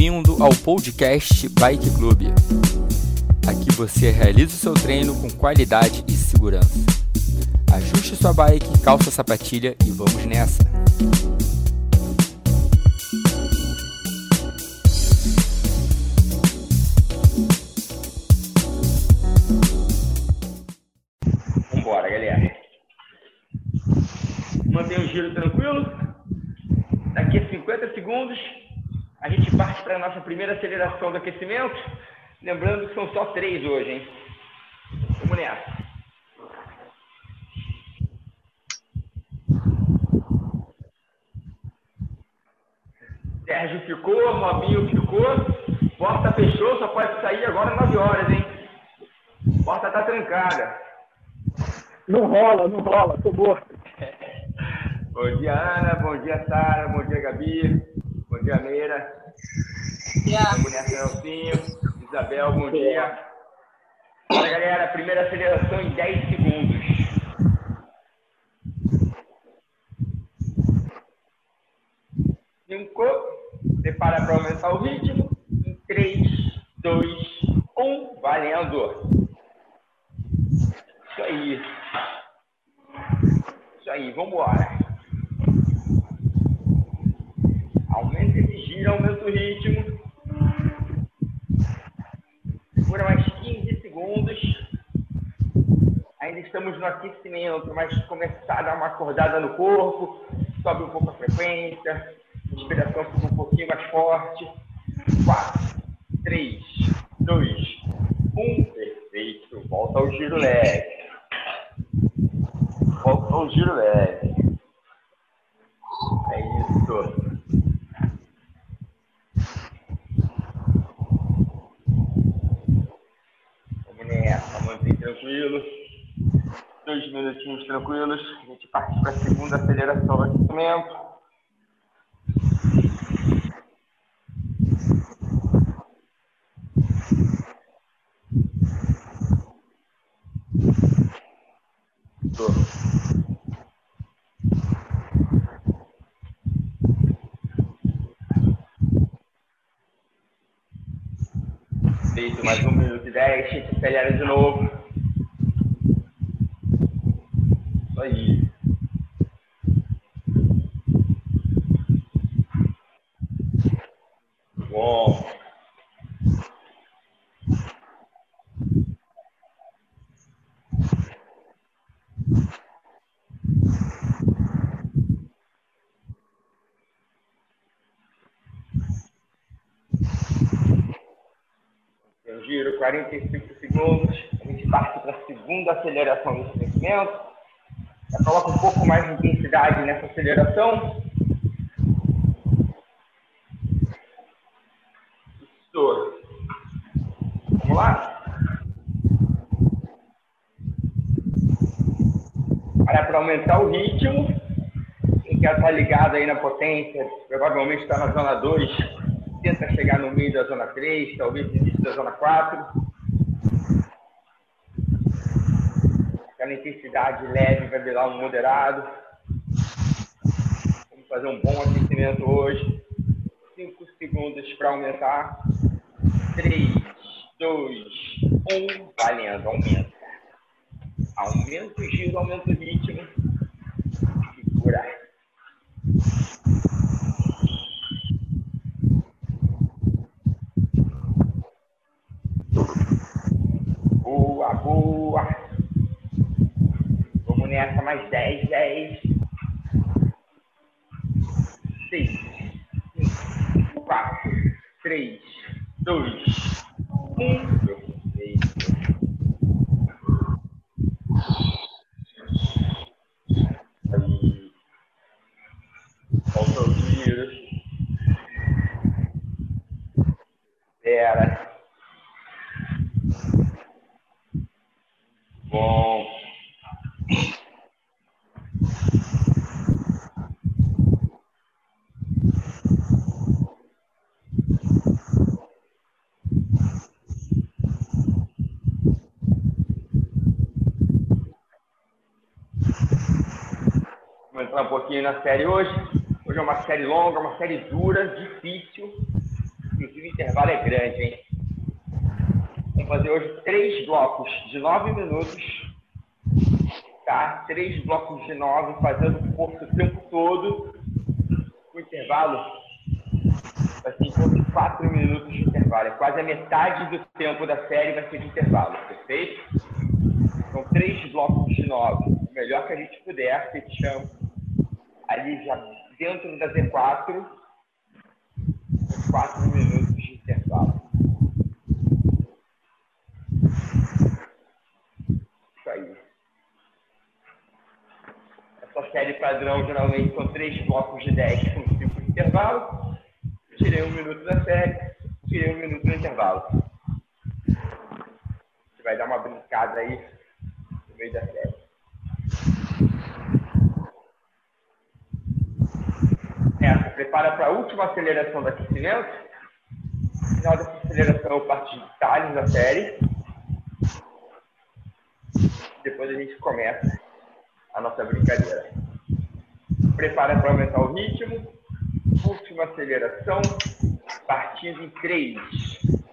Bem-vindo ao podcast Bike Club. Aqui você realiza o seu treino com qualidade e segurança. Ajuste sua bike, calça a sapatilha e vamos nessa! Vambora, galera. Mantenha o giro tranquilo. Daqui a 50 segundos, a gente parte para a nossa primeira aceleração do aquecimento. Lembrando que são só três hoje, hein? Vamos nessa. Sérgio ficou, Robinho ficou. Porta fechou, só pode sair agora 9 horas, hein? Porta tá trancada. Não rola, não rola, tô morto. bom dia, Ana. Bom dia, Sara. Bom dia, Gabi. Bom dia, Meira. Yeah. Bom dia, Nelsinho. Isabel, bom dia. Olha, galera, primeira aceleração em 10 segundos. Cinco. Prepara para aumentar o ritmo. Em 3, 2, 1. Valendo. Isso aí. Isso aí, vamos embora. Aumenta esse giro, aumenta o ritmo. Segura mais 15 segundos. Ainda estamos no aquecimento, mas começar a dar uma acordada no corpo. Sobe um pouco a frequência. Inspiração fica um pouquinho mais forte. 4, 3, 2, 1. Perfeito. Volta ao giro leve. Volta ao giro leve. É isso. Vamos nessa, mantém tranquilo. Dois minutinhos tranquilos. A gente parte para a segunda aceleração do aquecimento. Feito mais um minuto e dez, acelera de novo. Aí. Bom. Giro 45 segundos. A gente parte para a segunda aceleração do aquecimento. Coloca um pouco mais de intensidade nessa aceleração. Isso. Vamos lá? Para aumentar o ritmo. Quem quer estar ligado aí na potência, provavelmente está na zona 2 tenta chegar no meio da zona 3, talvez no início da zona 4. Aquela intensidade leve vai virar um moderado. Vamos fazer um bom aquecimento hoje. 5 segundos para aumentar. 3, 2, 1. Valendo, aumenta. Aumenta o giro, aumenta o ritmo. Segura. Boa, boa. Nessa, mais 10, 10. 6, 5, 4, 3, 2, 1. Perfeito. Aí. Volta o giro. Espera. Bom. Vamos na série hoje. Hoje é uma série longa, uma série dura, difícil. Inclusive, o intervalo é grande, hein? Vamos fazer hoje três blocos de nove minutos. Tá? Três blocos de nove, fazendo força o tempo todo. O intervalo vai ser em torno de quatro minutos de intervalo. É quase a metade do tempo da série vai ser de intervalo, perfeito? São três blocos de nove. O melhor que a gente puder, fechamos ali já dentro da Z4, quatro minutos de intervalo. Isso aí. Essa série padrão geralmente são três blocos de 10 com cinco de intervalo. Tirei um minuto da série, tirei um minuto do intervalo. Você vai dar uma brincada aí no meio da série. Essa, prepara para a última aceleração do aquecimento. No final dessa aceleração, eu parto de detalhes da série. Depois a gente começa a nossa brincadeira. Prepara para aumentar o ritmo. Última aceleração. Partindo em 3,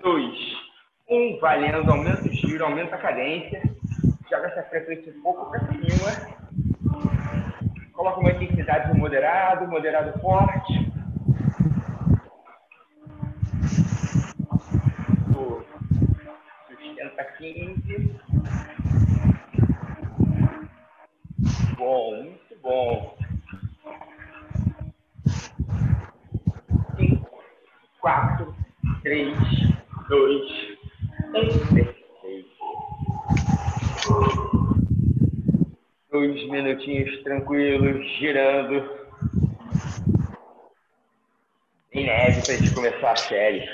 2, 1. Valendo. Aumenta o giro, aumenta a cadência. Joga essa frequência um pouco para cima Coloca uma intensidade no moderado, moderado forte. Sustenta 15. Bom, muito bom. 5, 4, 3, 2, 1. Perfeito dois minutinhos tranquilos, girando. Em neve para a gente começar a série.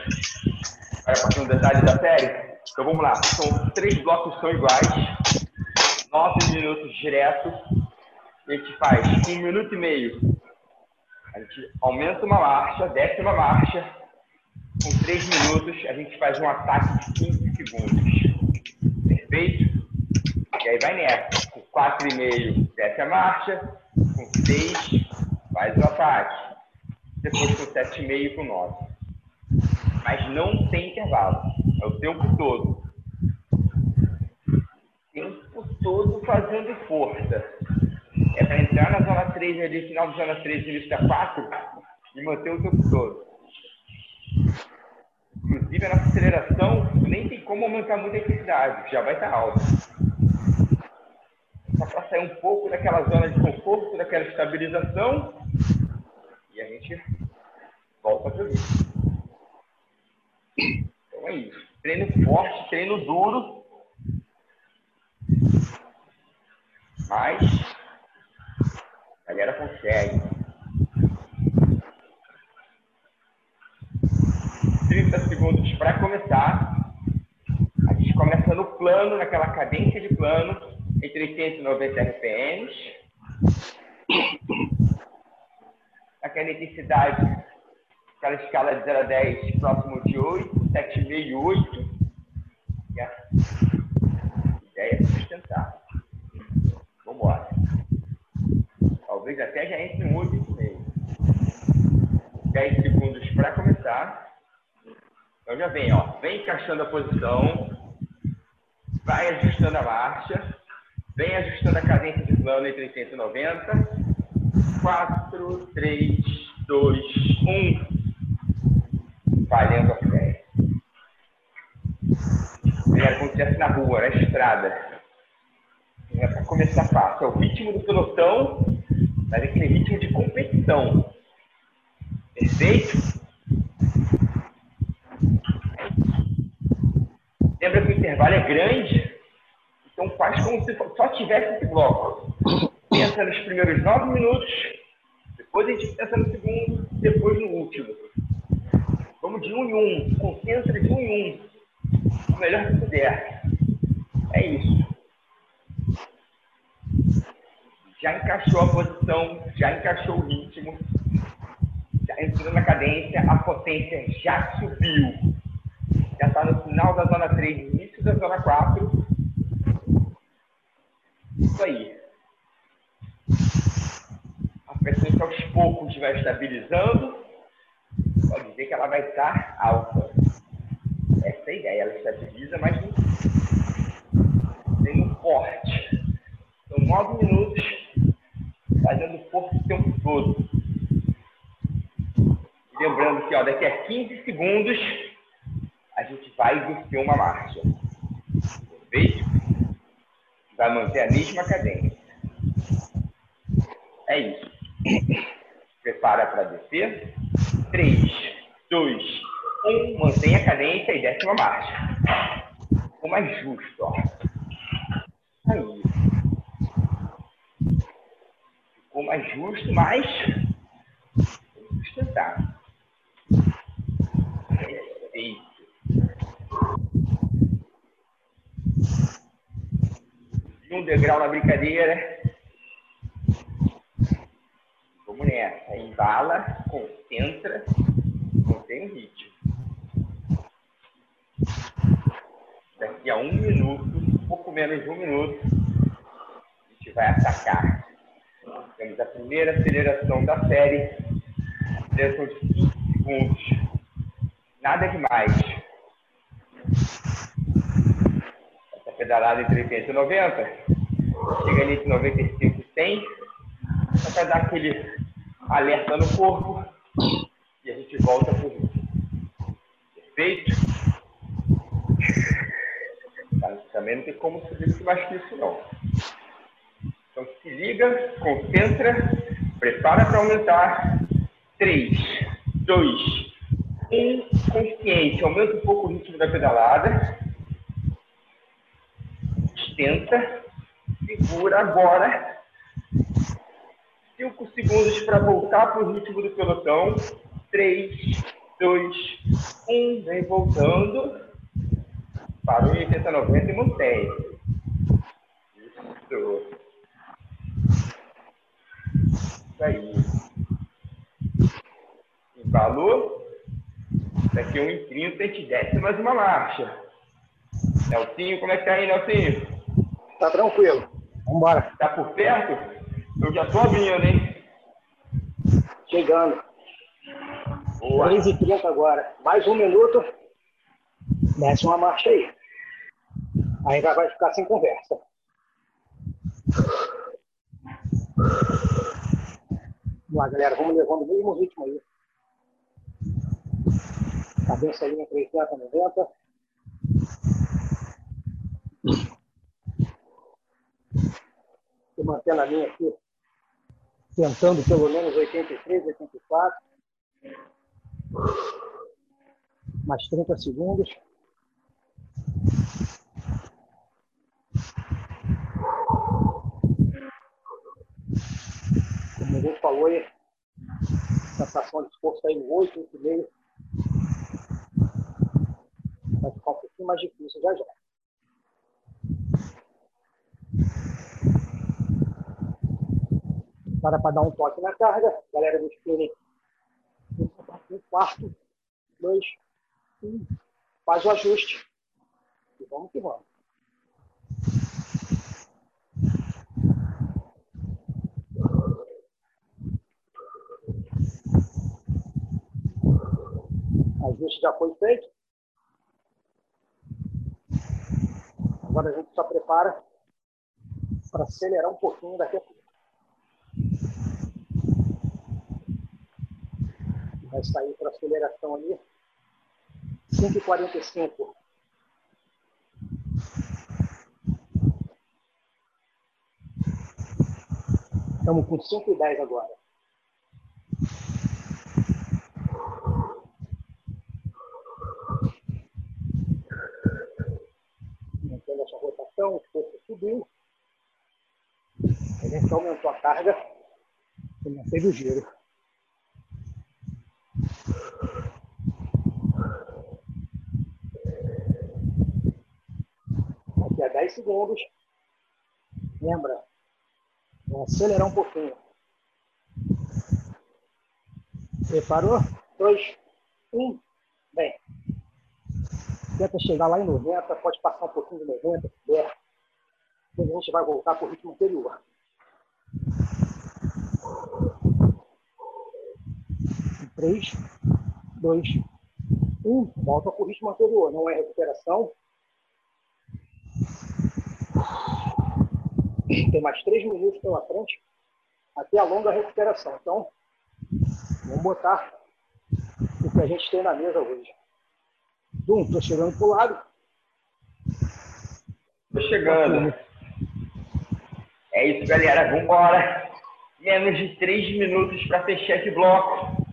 Agora, para um detalhe da série. Então vamos lá. São três blocos são iguais. Nove minutos direto. A gente faz um minuto e meio. A gente aumenta uma marcha, desce uma marcha. Com três minutos, a gente faz um ataque de 15 segundos. Perfeito? E aí vai nessa. 4,5 desce a marcha, com 6 faz o ataque, depois com 7,5 com 9. Mas não tem intervalo, é o tempo todo. O tempo todo fazendo força. É para entrar na zona 3 ali, final da zona 3 início da 4 e manter o tempo todo. Inclusive, a nossa aceleração nem tem como aumentar muito a intensidade, já vai estar alta só para sair um pouco daquela zona de conforto, daquela estabilização, e a gente volta para isso. Então é isso. Treino forte, treino duro, mas a galera consegue. 30 segundos para começar. A gente começa no plano, naquela cadência de plano entre 190 RPMs. Aquela intensidade, aquela escala de 0 a 10, próximo de 8, 7,5 e 8. E a ideia é sustentar. Vamos embora. Talvez até já entre um 8 meio. 10 segundos para começar. Então já vem, ó. Vem encaixando a posição. Vai ajustando a marcha. Vem ajustando a cadência de plano entre 190. 4, 3, 2, 1. Valendo a fé. É como se na rua, na estrada. É para começar fácil. É o ritmo do pelotão, mas é aquele ritmo de competição. Perfeito? Lembra que o intervalo é grande? Então faz como se só tivesse esse bloco. Pensa nos primeiros nove minutos, depois a gente pensa no segundo, depois no último. Vamos de um em um, concentra de um em um, o melhor que puder. É isso. Já encaixou a posição, já encaixou o ritmo, já entrou na cadência, a potência já subiu. Já está no final da zona 3, início da zona 4 isso aí. A frequência aos poucos vai estabilizando, pode dizer que ela vai estar alta. Essa é a ideia. Ela estabiliza, mas não tem um forte. São nove minutos fazendo força o tempo todo. Lembrando que ó, daqui a 15 segundos a gente vai descer uma marcha. Perfeito? Vai manter a mesma cadência. É isso. Prepara para descer. 3, 2, 1. Mantenha a cadência e desce uma marcha. Ficou mais justo, ó. Aí. Ficou mais justo, mas sustentar. Perfeito. Um degrau na brincadeira. Vamos nessa. Embala, concentra, mantém o ritmo. Daqui a um minuto, um pouco menos de um minuto, a gente vai atacar. Temos a primeira aceleração da série. Aceleração de 5 segundos. Nada demais. Pedalada entre 80 e 90. Chega ali entre 95 e 100. Só para dar aquele alerta no corpo. E a gente volta para o. Perfeito? Também não tem como subir muito mais que isso, não. Então se liga, concentra, prepara para aumentar. 3, 2, 1, consciente. Aumenta um pouco o ritmo da pedalada. Sustenta. Segura agora. 5 segundos para voltar para o ritmo do pelotão. 3, 2, 1. Vem voltando. Parou em 80, 90 e mantém. Isso. Isso aí. Embalou. Daqui a 1,30 a gente desce mais uma marcha. Nelsinho, como é que tá aí, Nelsinho? Tá tranquilo. Vambora. Tá por perto? Eu já tô abrindo, hein? Chegando. Boa. 3h30 agora. Mais um minuto. Desce uma marcha aí. Aí já vai ficar sem conversa. Vamos lá, galera. Vamos levando o mesmo ritmo aí. Cabeça ali entre 80 e 90. Estou mantendo a linha aqui. Tentando pelo menos 83, 84. Mais 30 segundos. Como a gente falou aí, sensação de esforço aí no 8, 8,5. Vai ficar um pouquinho mais difícil já já. Para para dar um toque na carga, galera do spinning. Um quarto, dois, um. Faz o ajuste. E vamos que vamos. Ajuste já foi feito. Agora a gente só prepara para acelerar um pouquinho daqui a pouco. Vai sair para aceleração ali. 145. Estamos com 5,10 agora. Mantendo essa rotação, o corpo subiu. A gente aumentou a carga e manteve o giro. A 10 segundos. Lembra? Vou acelerar um pouquinho. Preparou? 2, 1, bem. Tenta chegar lá em 90, pode passar um pouquinho de 90, se der. Depois a gente vai voltar para o ritmo anterior. 3, dois, um. Volta para o ritmo anterior. Não é recuperação. Tem mais três minutos pela frente até a longa recuperação. Então, vamos botar o que a gente tem na mesa hoje. Dum, estou chegando para o lado. Estou chegando. É isso, galera. Vamos embora. Menos de três minutos para fechar esse bloco.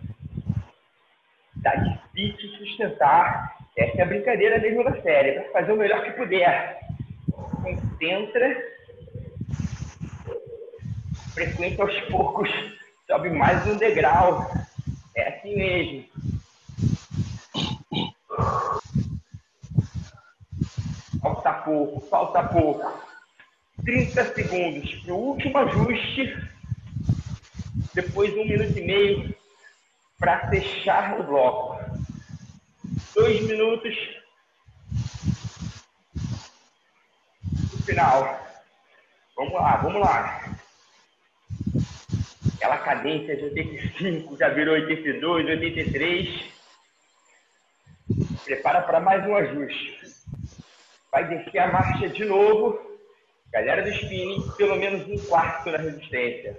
Tá difícil sustentar. Essa é a brincadeira mesmo da série. Para fazer o melhor que puder. Concentra. Frequenta aos poucos. Sobe mais um degrau. É assim mesmo. Falta pouco, falta pouco. 30 segundos para o último ajuste. Depois um minuto e meio para fechar o bloco. Dois minutos final. Vamos lá, vamos lá. Aquela cadência de 85 já virou 82, 83. Prepara para mais um ajuste. Vai descer a marcha de novo. Galera do spinning, pelo menos um quarto da resistência.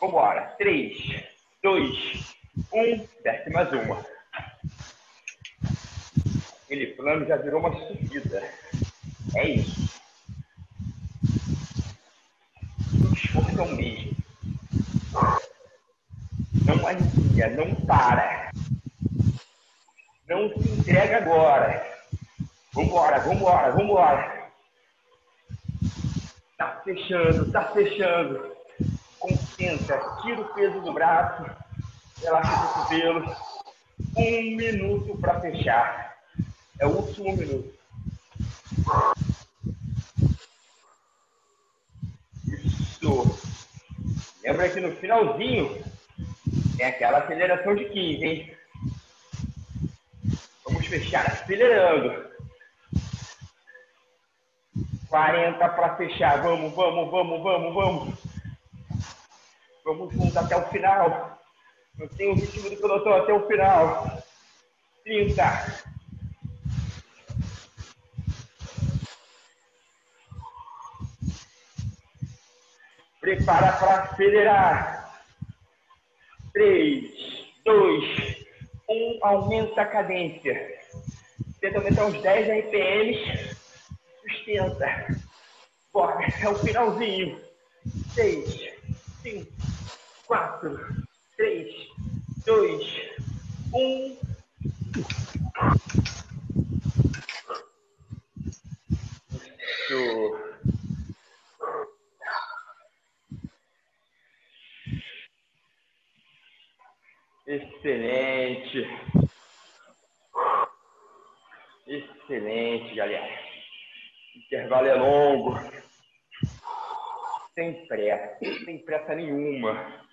Vambora. 3, 2, 1. Desce mais uma. Aquele plano já virou uma subida. É isso. Mesmo. Não alivia, não para. Não se entrega agora. Vambora, vambora, vambora. Tá fechando, tá fechando. Concentra, tira o peso do braço, relaxa o cotovelo. Um minuto para fechar. É o último minuto. Lembra que no finalzinho tem aquela aceleração de 15, hein? Vamos fechar acelerando. 40 para fechar. Vamos, vamos, vamos, vamos, vamos. Vamos juntos até o final. Eu tenho o ritmo do pelotão até o final. 30. Prepara para acelerar. 3, 2, 1. Aumenta a cadência. Tenta aumentar uns 10 RPMs sustenta. Bora, é o finalzinho. Seis, cinco, quatro, três, dois, um. Isso. Excelente. Excelente, galera. Intervalo é longo. Sem pressa, sem pressa nenhuma.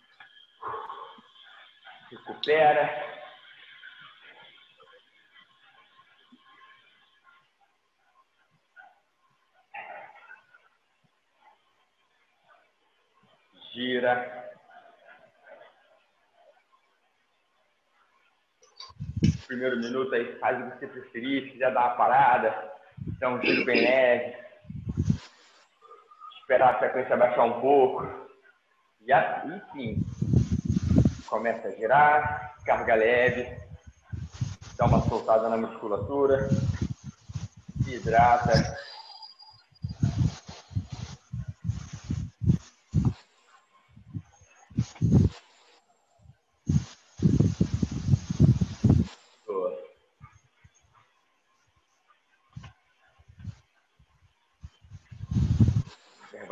Recupera. Gira. Primeiro minuto aí, faz o que você preferir, se quiser dar uma parada então, um giro bem leve. Esperar a frequência baixar um pouco. E aí sim, começa a girar, carga leve, dá uma soltada na musculatura, hidrata.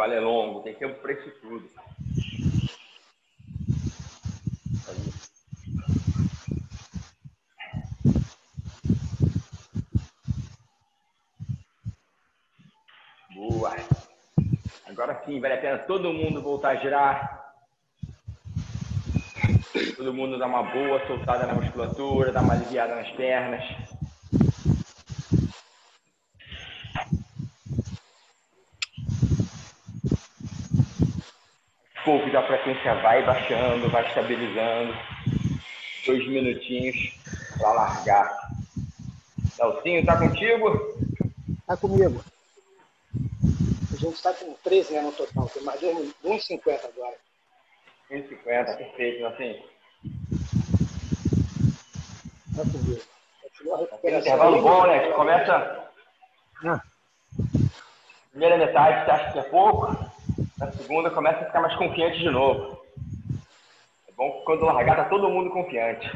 Intervalo é longo, tem tempo para isso tudo. Boa. Agora sim, vale a pena todo mundo voltar a girar. Todo mundo dá uma boa soltada na musculatura, dá uma aliviada nas pernas. Pouco a frequência vai baixando, vai estabilizando. Dois minutinhos. para largar. Celcinho, tá contigo? Tá comigo. A gente está com 13 né, no total, tem mais 1,50 agora. 1,50, perfeito, assim. Tá comigo. Continua a recuperação. intervalo bom, né? Começa Ah, primeira metade, você acha que é pouco. Na segunda começa a ficar mais confiante de novo. É bom quando largar tá todo mundo confiante.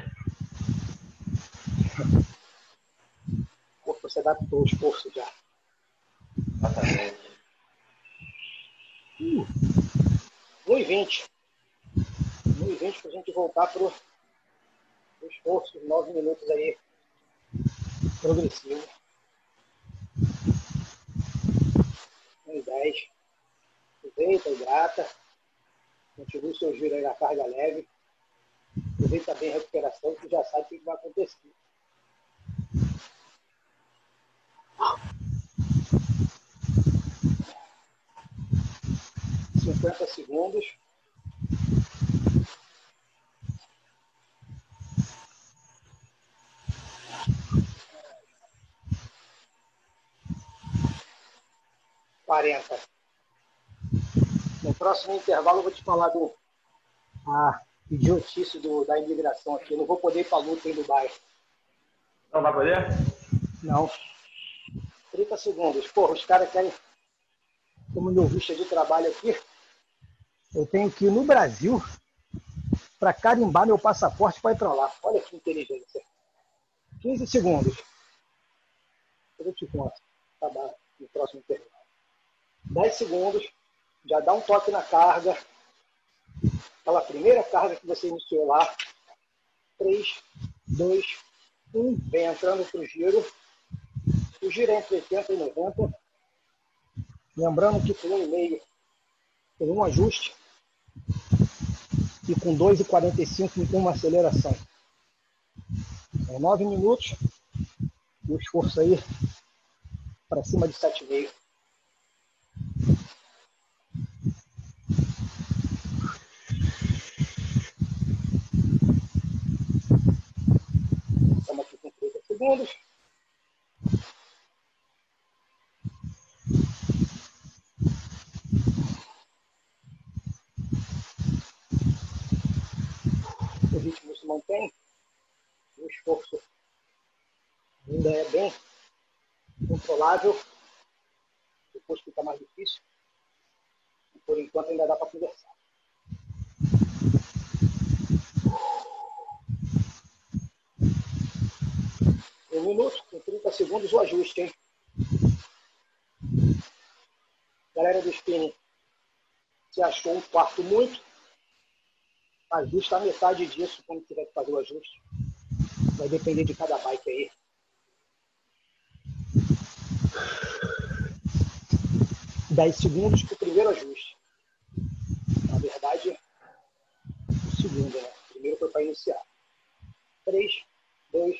o corpo se adaptou ao esforço já. Exatamente. 1,20. 1,20 para a gente voltar para o esforço, 9 minutos aí, progressivo. 1,10. Aproveita, hidrata. Continue o seu giro aí na carga leve. Aproveita bem a recuperação, que já sabe o que vai acontecer. Cinquenta segundos. Quarenta. Próximo intervalo eu vou te falar do a idiotice do, da imigração aqui. Eu não vou poder ir para a luta em Dubai. Não vai poder? Não. 30 segundos. Porra, os caras querem. Como meu visto de trabalho aqui, eu tenho que ir no Brasil para carimbar meu passaporte para ir para lá. Olha que inteligência. 15 segundos. Eu te conto. Acabar no próximo intervalo. 10 segundos. Já dá um toque na carga. Aquela primeira carga que você iniciou lá. 3, 2, 1. Vem entrando para o giro. O giro é entre 80 e 90. Lembrando que com 1,5 tem um ajuste. E com 2,45 tem uma aceleração. São 9 minutos. E o esforço aí para cima de 7,5. Estamos aqui com 30 segundos. O ritmo se mantém. O esforço ainda é bem controlável. Depois fica mais difícil. Por enquanto ainda dá para conversar. Um minuto, com 30 segundos o ajuste, hein? Galera do spinning, se achou um quarto muito, ajusta a metade disso quando tiver que fazer o ajuste. Vai depender de cada bike aí. Dez segundos para o primeiro ajuste. Na verdade, o segundo, né? O primeiro foi para iniciar. Três, dois,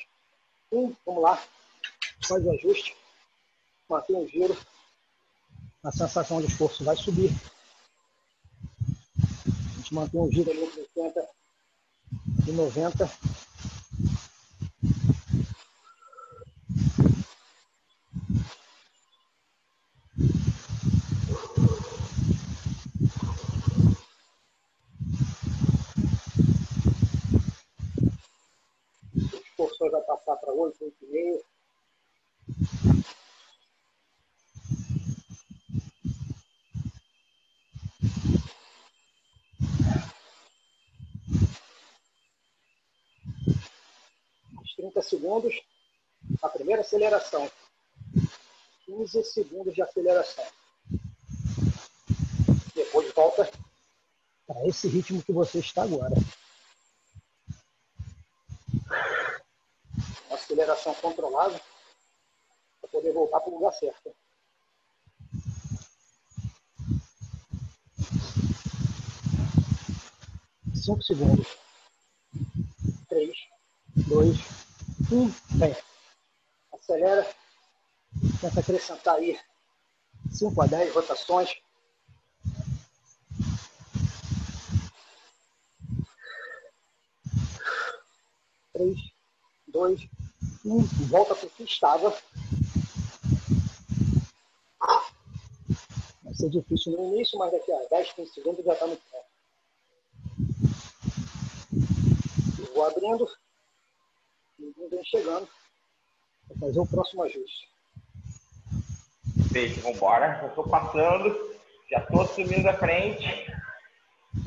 um. Vamos lá. Faz o ajuste. Mantém o giro. A sensação de esforço vai subir. A gente mantém o giro ali entre 80 e 90. Esforço vai passar para 8, 8,5. Uns 30 segundos, a primeira aceleração. 15 segundos de aceleração. Depois volta para esse ritmo que você está agora. Uma aceleração controlada para poder voltar para o lugar certo. Cinco segundos. Três, dois, um. Bem, acelera. Tenta acrescentar aí 5 a 10 rotações. Três, dois, um. Volta para o que estava. Vai ser difícil no início, mas daqui a 10, 15 segundos já está no pé. vou abrindo. Ninguém vem chegando. Vou fazer o próximo ajuste. Feito, vambora. Já estou passando. Já estou subindo à frente.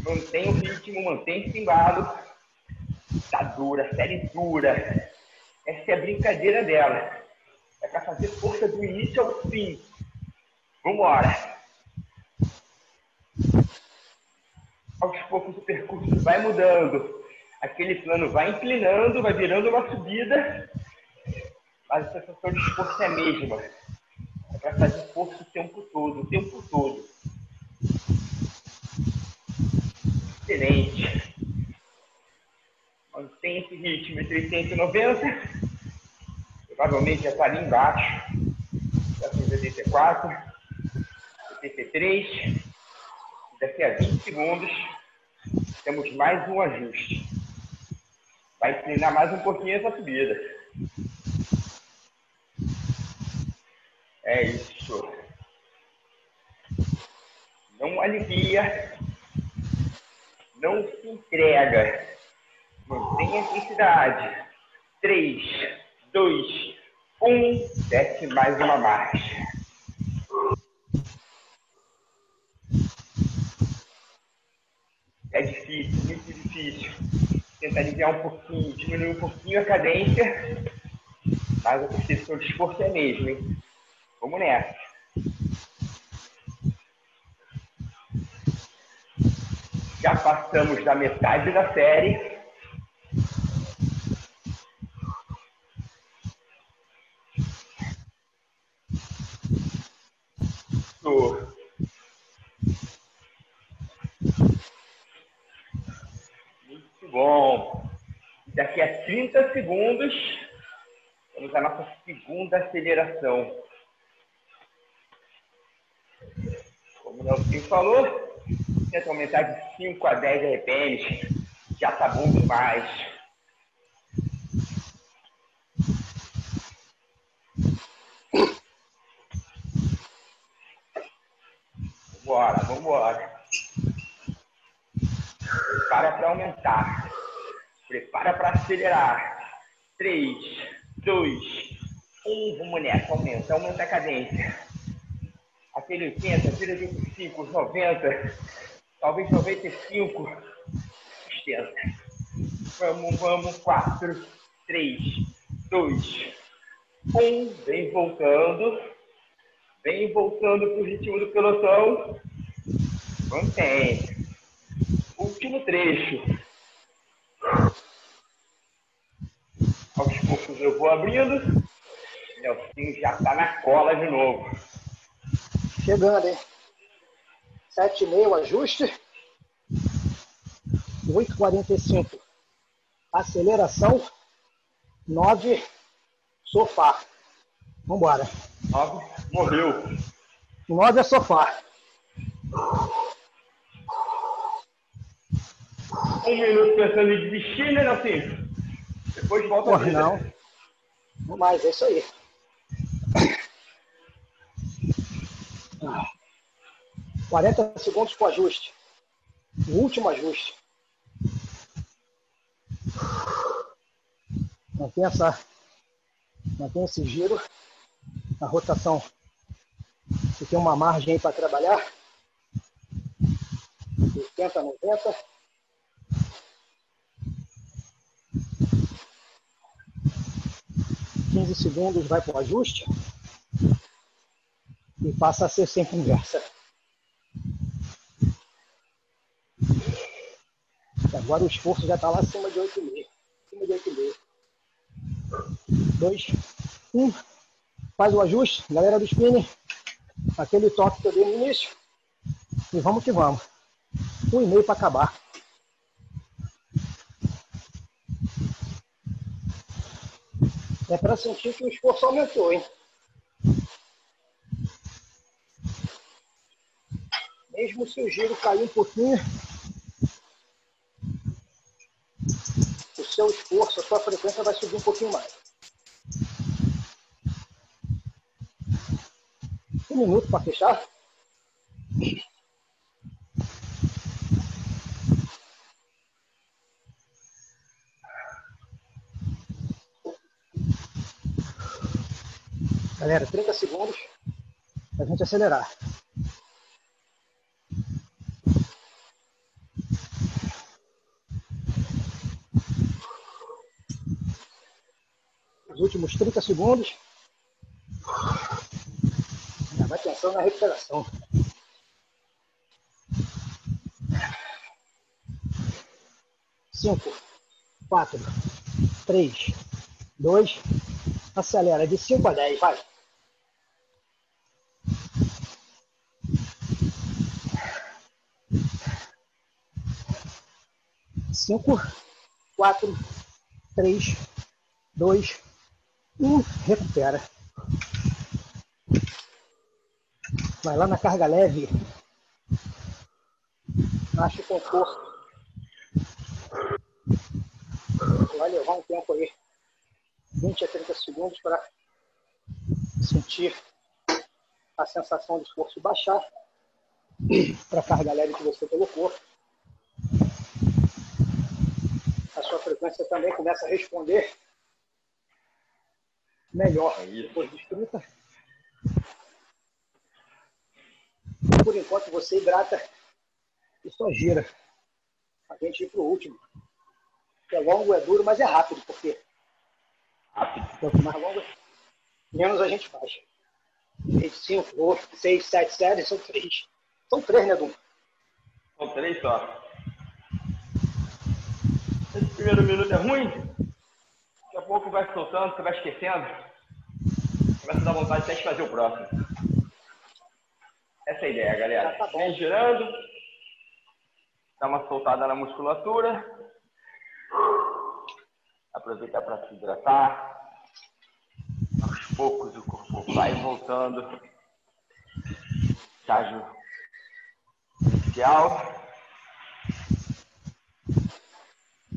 Mantém o ritmo, mantém esse embalo. Tá dura, série dura. Essa é a brincadeira dela. É para fazer força do início ao fim. Vambora. Aos poucos o percurso vai mudando. Aquele plano vai inclinando, vai virando uma subida. Mas a sensação de esforço é a mesma. É para fazer força o tempo todo, o tempo todo. Excelente. Ritmo entre 80 e 90. Provavelmente já está ali embaixo. Já tem 84, 83. Daqui a 20 segundos, temos mais um ajuste. Vai inclinar mais um pouquinho essa subida. É isso. Não alivia não se entrega. Intensidade. 3, 2, 1. Desce mais uma marcha. É difícil, muito difícil. Tenta aliviar um pouquinho, diminuir um pouquinho a cadência. Mas a percepção de esforço é a mesma, hein? Vamos nessa. Já passamos da metade da série. Muito bom. Daqui a 30 segundos, vamos à nossa segunda aceleração. Como o Nelson falou, tenta aumentar de 5 a 10 RPMs, já tá bom demais. Vambora, vambora. Prepara para aumentar. Prepara para acelerar. 3, 2, 1. Vamos nessa. Aumenta, aumenta a cadência. Aquele 80, tira de 5, 90 talvez 95. Sustenta. Vamos, vamos. 4, 3, 2, 1. Vem voltando. Vem voltando para o ritmo do pelotão. Mantém. Último trecho. Eu vou abrindo. Nelson já está na cola de novo. Chegando, hein? 7,5 ajuste. 8,45 aceleração. 9 sofá. Vamos embora. 9 morreu. 9 é sofá. Um minuto pensando em desistir, né, Nelson? Depois volta Porra, a não. Vamos mais, é isso aí. 40 segundos o ajuste. O último ajuste. Mantém essa. Mantém esse giro. A rotação. Você tem uma margem para trabalhar. 80, 90. Quinze segundos vai para o ajuste e passa a ser sem conversa. Agora o esforço já está lá acima de 8,5. Acima de 8,5. 2, 1. Faz o ajuste, galera do spinning. Aquele toque que eu dei no início. E vamos que vamos. 1,5 para acabar. É para sentir que o esforço aumentou, hein? Mesmo se o giro cair um pouquinho, seu esforço, a sua frequência vai subir um pouquinho mais. Um minuto para fechar. Galera, 30 segundos para a gente acelerar. Os últimos 30 segundos. Vai pensando na recuperação. Cinco, quatro, três, dois, acelera de 5 a 10, vai. Cinco, quatro, três, dois, um, recupera. Vai lá na carga leve. Acha o conforto. Vai levar um tempo aí. 20 a 30 segundos para sentir a sensação de esforço baixar para a carga leve que você colocou. A sua frequência também começa a responder melhor depois dos 30. Por enquanto você hidrata e só gira. A gente ir para o último. É longo, é duro, mas é rápido, porque Quanto mais longo, menos a gente faz. 5, 8, 6, 7 séries, são três. São três, né, Dum? São três só. Primeiro minuto é ruim, daqui a pouco vai soltando, você vai esquecendo, começa a dar vontade até de fazer o próximo. Essa é a ideia, galera. Tá Vem girando, dá uma soltada na musculatura, aproveitar para se hidratar. Aos poucos o corpo vai voltando. Estágio inicial.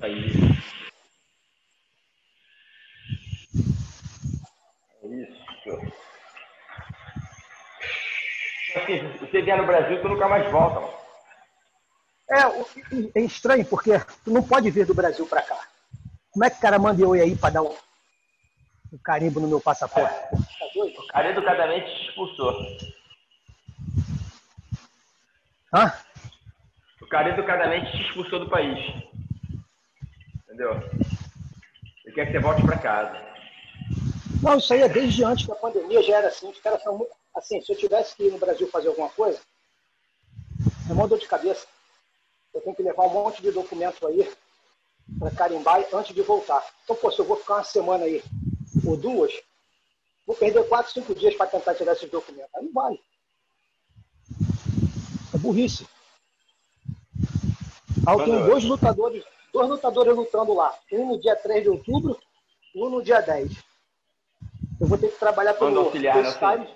Aí. É isso. Assim, você vier no Brasil, tu nunca mais volta. É, é estranho, porque tu não pode vir do Brasil para cá. Como é que o cara manda eu ir aí para dar um, um, carimbo no meu passaporte? É. Tá o cara educadamente te expulsou. Hã? O cara educadamente te expulsou do país. Entendeu? Ele quer que você volte para casa. Não, isso aí é desde antes da pandemia, já era assim. Os caras são muito. Assim, se eu tivesse que ir no Brasil fazer alguma coisa, é uma dor de cabeça. Eu tenho que levar um monte de documento aí para carimbar antes de voltar. Então, pô, se eu vou ficar uma semana aí, ou duas, vou perder quatro, cinco dias para tentar tirar esses documentos. Aí não vale. É burrice. Ah, eu tenho dois lutadores, dois lutadores lutando lá. Um no dia 3 de outubro e um no dia 10. Eu vou ter que trabalhar pelo FaceTime.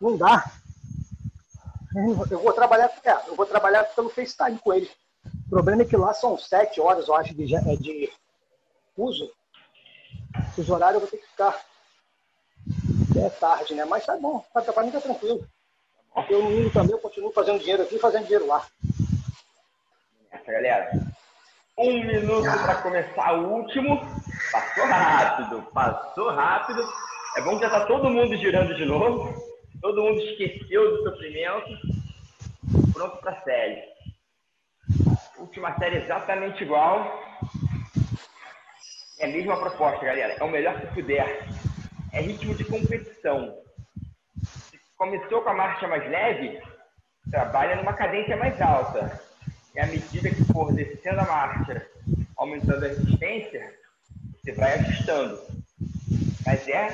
Não dá. Eu vou trabalhar, é, eu vou trabalhar pelo FaceTime com eles. O problema é que lá são sete horas, eu acho, de, é, de uso. Os horários eu vou ter que ficar é tarde, né? Mas tá bom, tá, pra mim tá tranquilo. Eu no mínimo também eu continuo fazendo dinheiro aqui e fazendo dinheiro lá. Essa galera. Um minuto para começar o último. Passou rápido, passou rápido. É bom que já tá todo mundo girando de novo. Todo mundo esqueceu do sofrimento. Pronto para série. Última série exatamente igual. É a mesma proposta, galera. É o melhor que puder. É ritmo de competição. Se começou com a marcha mais leve, trabalha numa cadência mais alta. E à medida que for descendo a marcha, aumentando a resistência, você vai ajustando. Mas é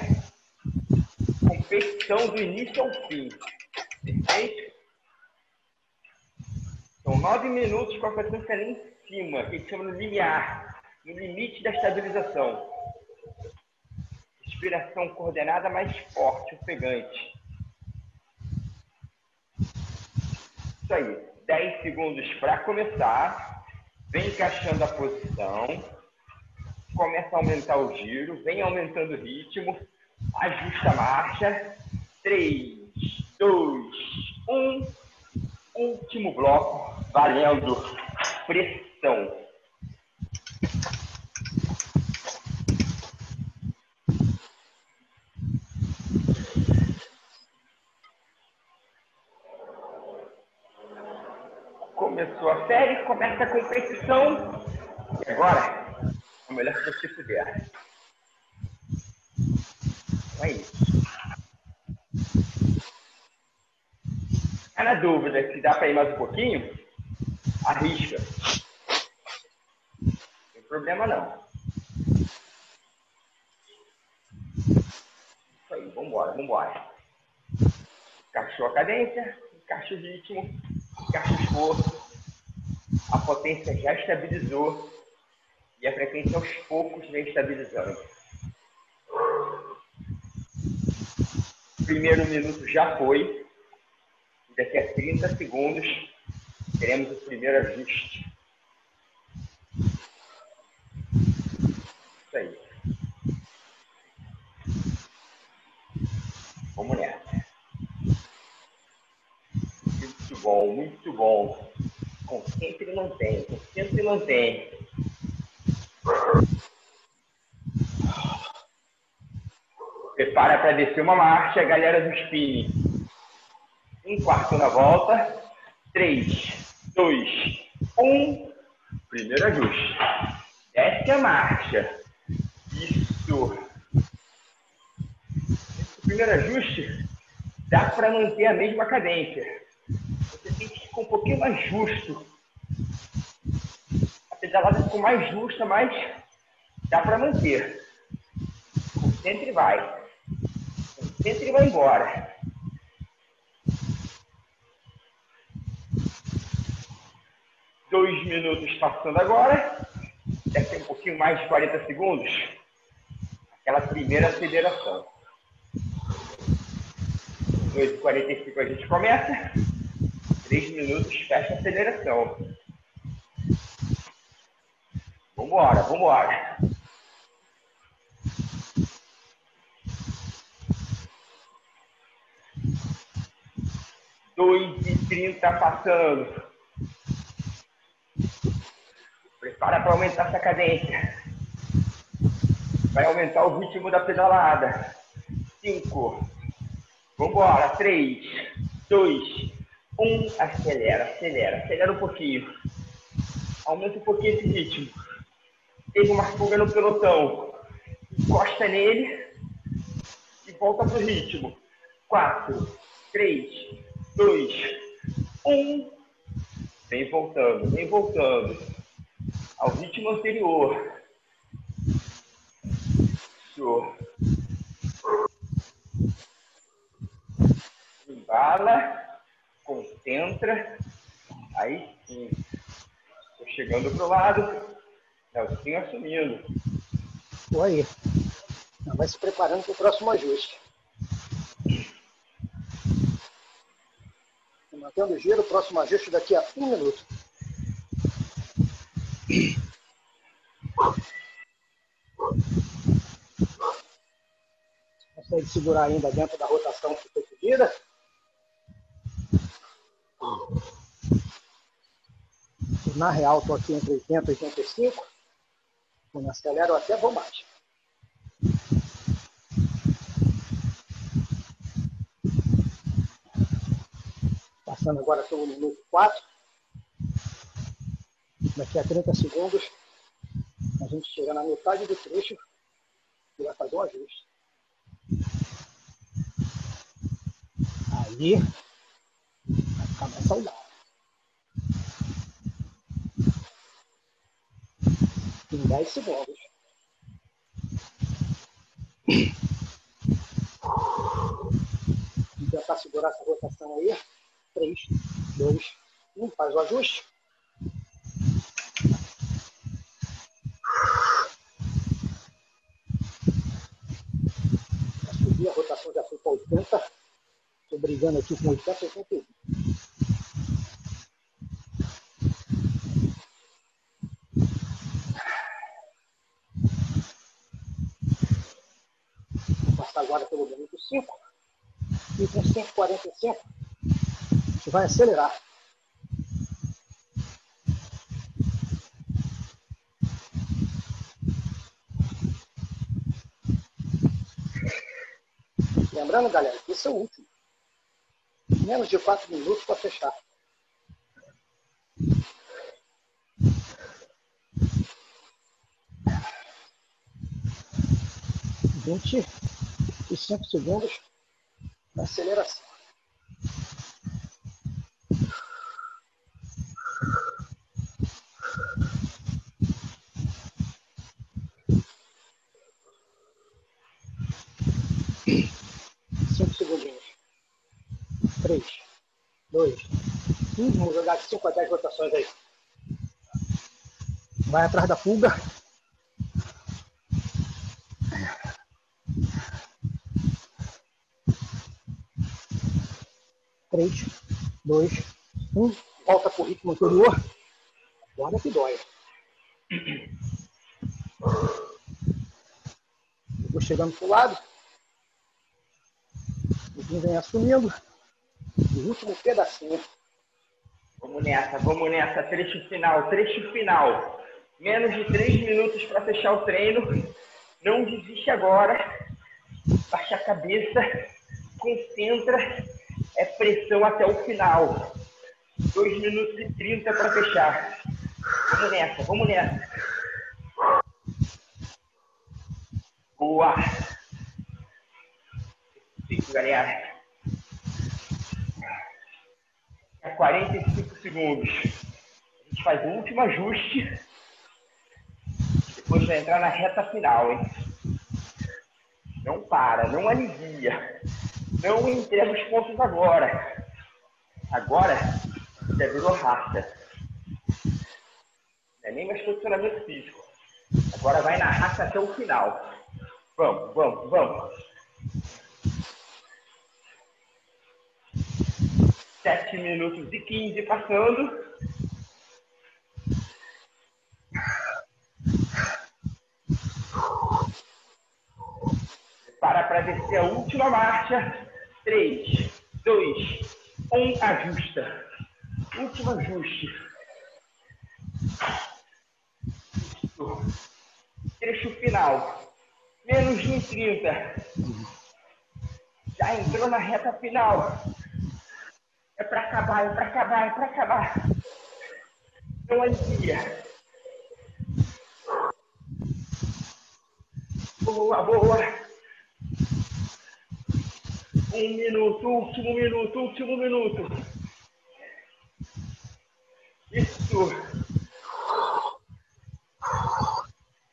competição do início ao fim. Perfeito? São nove minutos com a frequência ali em cima, que a gente chama no limiar, no limite da estabilização. Respiração coordenada mais forte, ofegante. Isso aí. 10 segundos para começar. Vem encaixando a posição. começa a aumentar o giro, vem aumentando o ritmo, ajusta a marcha. 3, 2, 1. Último bloco, valendo pressão. Começou a série, começa a competição. E agora, o melhor que você puder. Então é isso. Tá na dúvida se dá para ir mais um pouquinho? Arrisca. Não tem problema não. Isso aí, vambora, vambora. Encaixou a cadência, encaixa o ritmo, encaixa o esforço. A potência já estabilizou e a frequência aos poucos vem estabilizando. O primeiro minuto já foi. Daqui a 30 segundos teremos o primeiro ajuste. Isso aí. Vamos nessa. Muito bom, muito bom. Sempre mantém, sempre mantém. Prepara para descer uma marcha, galera do spinning. Um quarto na volta. Três, dois, um. Primeiro ajuste. Desce a marcha. Isso. Esse primeiro ajuste dá para manter a mesma cadência. Ficar um pouquinho mais justo. A pedalada ficou mais justa, mas dá para manter. Concentra e vai. Concentra e vai embora. Dois minutos passando agora. Deve ter um pouquinho mais de 40 segundos. Aquela primeira aceleração. 2h45 a gente começa. 3 minutos, fecha a aceleração. Vambora, vambora. Dois e trinta passando. Prepara para aumentar essa cadência. Vai aumentar o ritmo da pedalada. Cinco. Vambora. Três, dois, um. Acelera, acelera, acelera um pouquinho. Aumenta um pouquinho esse ritmo. Teve uma fuga no pelotão. Encosta nele e volta pro ritmo. Quatro, três, dois, um. Vem voltando, vem voltando. Ao ritmo anterior. Isso. Embala, concentra. Aí sim. Estou chegando pro lado. Nelson assumindo. Oi. Vai se preparando para o próximo ajuste. Mantendo o giro, próximo ajuste daqui a um minuto. Consegue segurar ainda dentro da rotação que foi pedida. Na real, estou aqui entre 80 e 85. Quando acelero, até vou mais. Passando agora pelo minuto 4. Daqui a 30 segundos, a gente chega na metade do trecho e vai fazer o ajuste. Aí mais saudável. Em 10 segundos. Vou tentar segurar essa rotação aí. 3, 2, 1. Faz o ajuste. A rotação já foi para 80. Estou brigando aqui com 80 e 81. Passar agora pelo minuto 5. E com 5,45, a gente vai acelerar. Lembrando, galera, que esse é o último. Menos de 4 minutos para fechar. Vinte e 5 segundos na aceleração. Cinco segundinhos. Três, dois, um. Vamos jogar de 5 a dez rotações aí. Vai atrás da fuga. 3, 2, 1. Volta pro ritmo anterior. Guarda que dói. Eu vou chegando para o lado. O Jim vem assumindo. O último pedacinho. Vamos nessa, vamos nessa. Trecho final, trecho final. Menos de 3 minutos para fechar o treino. Não desiste agora. Baixa a cabeça. Concentra é pressão até o final. Dois minutos e trinta para fechar. Vamos nessa, vamos nessa. Boa. Isso, galera. É 45 segundos. A gente faz o último ajuste. Depois vai entrar na reta final, hein? Não para, não alivia. Não entrega os pontos agora. Agora já virou raça. Não é nem mais posicionamento físico. Agora vai na raça até o final. Vamos, vamos, vamos. Sete minutos e quinze passando. Para para descer a última marcha. Três, dois, um, ajusta. Último ajuste. Trecho final. Menos de 1,30. Já entrou na reta final. É para acabar, é para acabar, é para acabar. Não alivia. Boa, boa. Um minuto, último minuto, último minuto. Isso.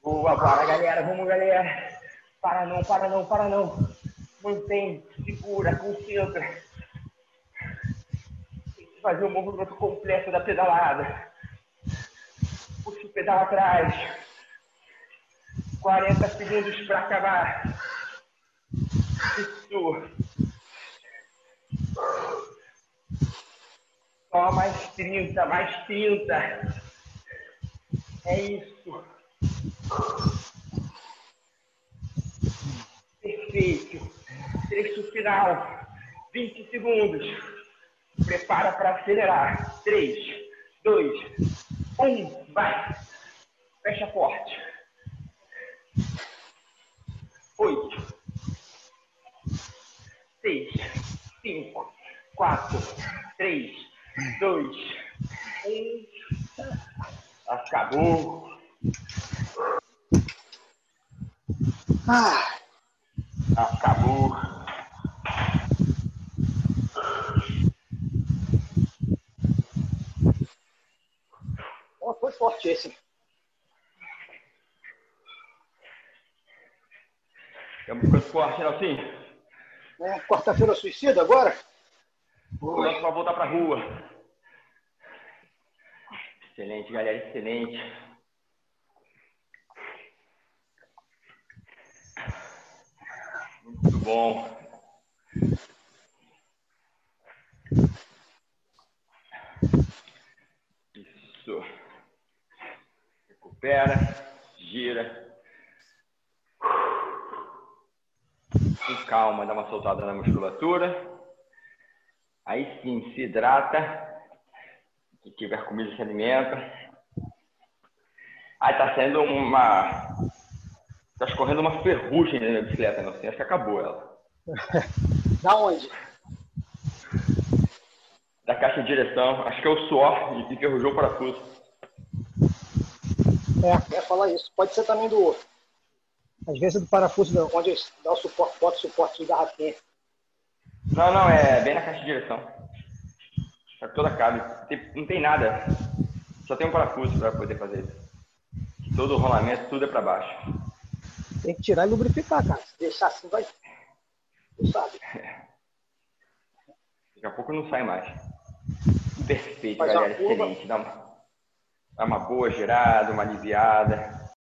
Boa, para galera, vamos galera. Para não, para não, para não. Mantém, segura, concentra. Tem que fazer o movimento completo da pedalada. Puxa o pedal atrás. 40 segundos para acabar. Isso. Só mais 30, mais 30. É isso. Perfeito. Trecho final. 20 segundos. Prepara para acelerar. 3, 2, 1. Vai. Fecha forte. 8, 6, 5, 4, 3, 2, 1. Acabou. Ah, Acabou. ó, foi forte esse. Estamos ficando forte, Nelson. Né? Quarta-feira suicida agora? Nosso vai voltar para a rua. Excelente, galera, excelente. Muito bom. Isso. Recupera, gira. com calma, dá uma soltada na musculatura. Aí sim, se hidrata. Se tiver comida, se alimenta. Aí tá saindo uma. Tá escorrendo uma ferrugem na bicicleta, não sei. Acho que acabou ela. da onde? Da caixa de direção. Acho que é o suor e enferrujou o parafuso. É, ia falar isso. Pode ser também do. Às vezes do parafuso onde dá o suporte, bota o suporte de garrafinha. Não, não, é bem na caixa de direção. Tá toda cabe. Não tem nada. Só tem um parafuso para poder fazer isso. Todo o rolamento, tudo é para baixo. Tem que tirar e lubrificar, cara. Se deixar assim, vai. Tu sabe. Daqui a pouco não sai mais. Perfeito, Faz galera. Excelente. Dá uma, dá uma boa girada, uma aliviada.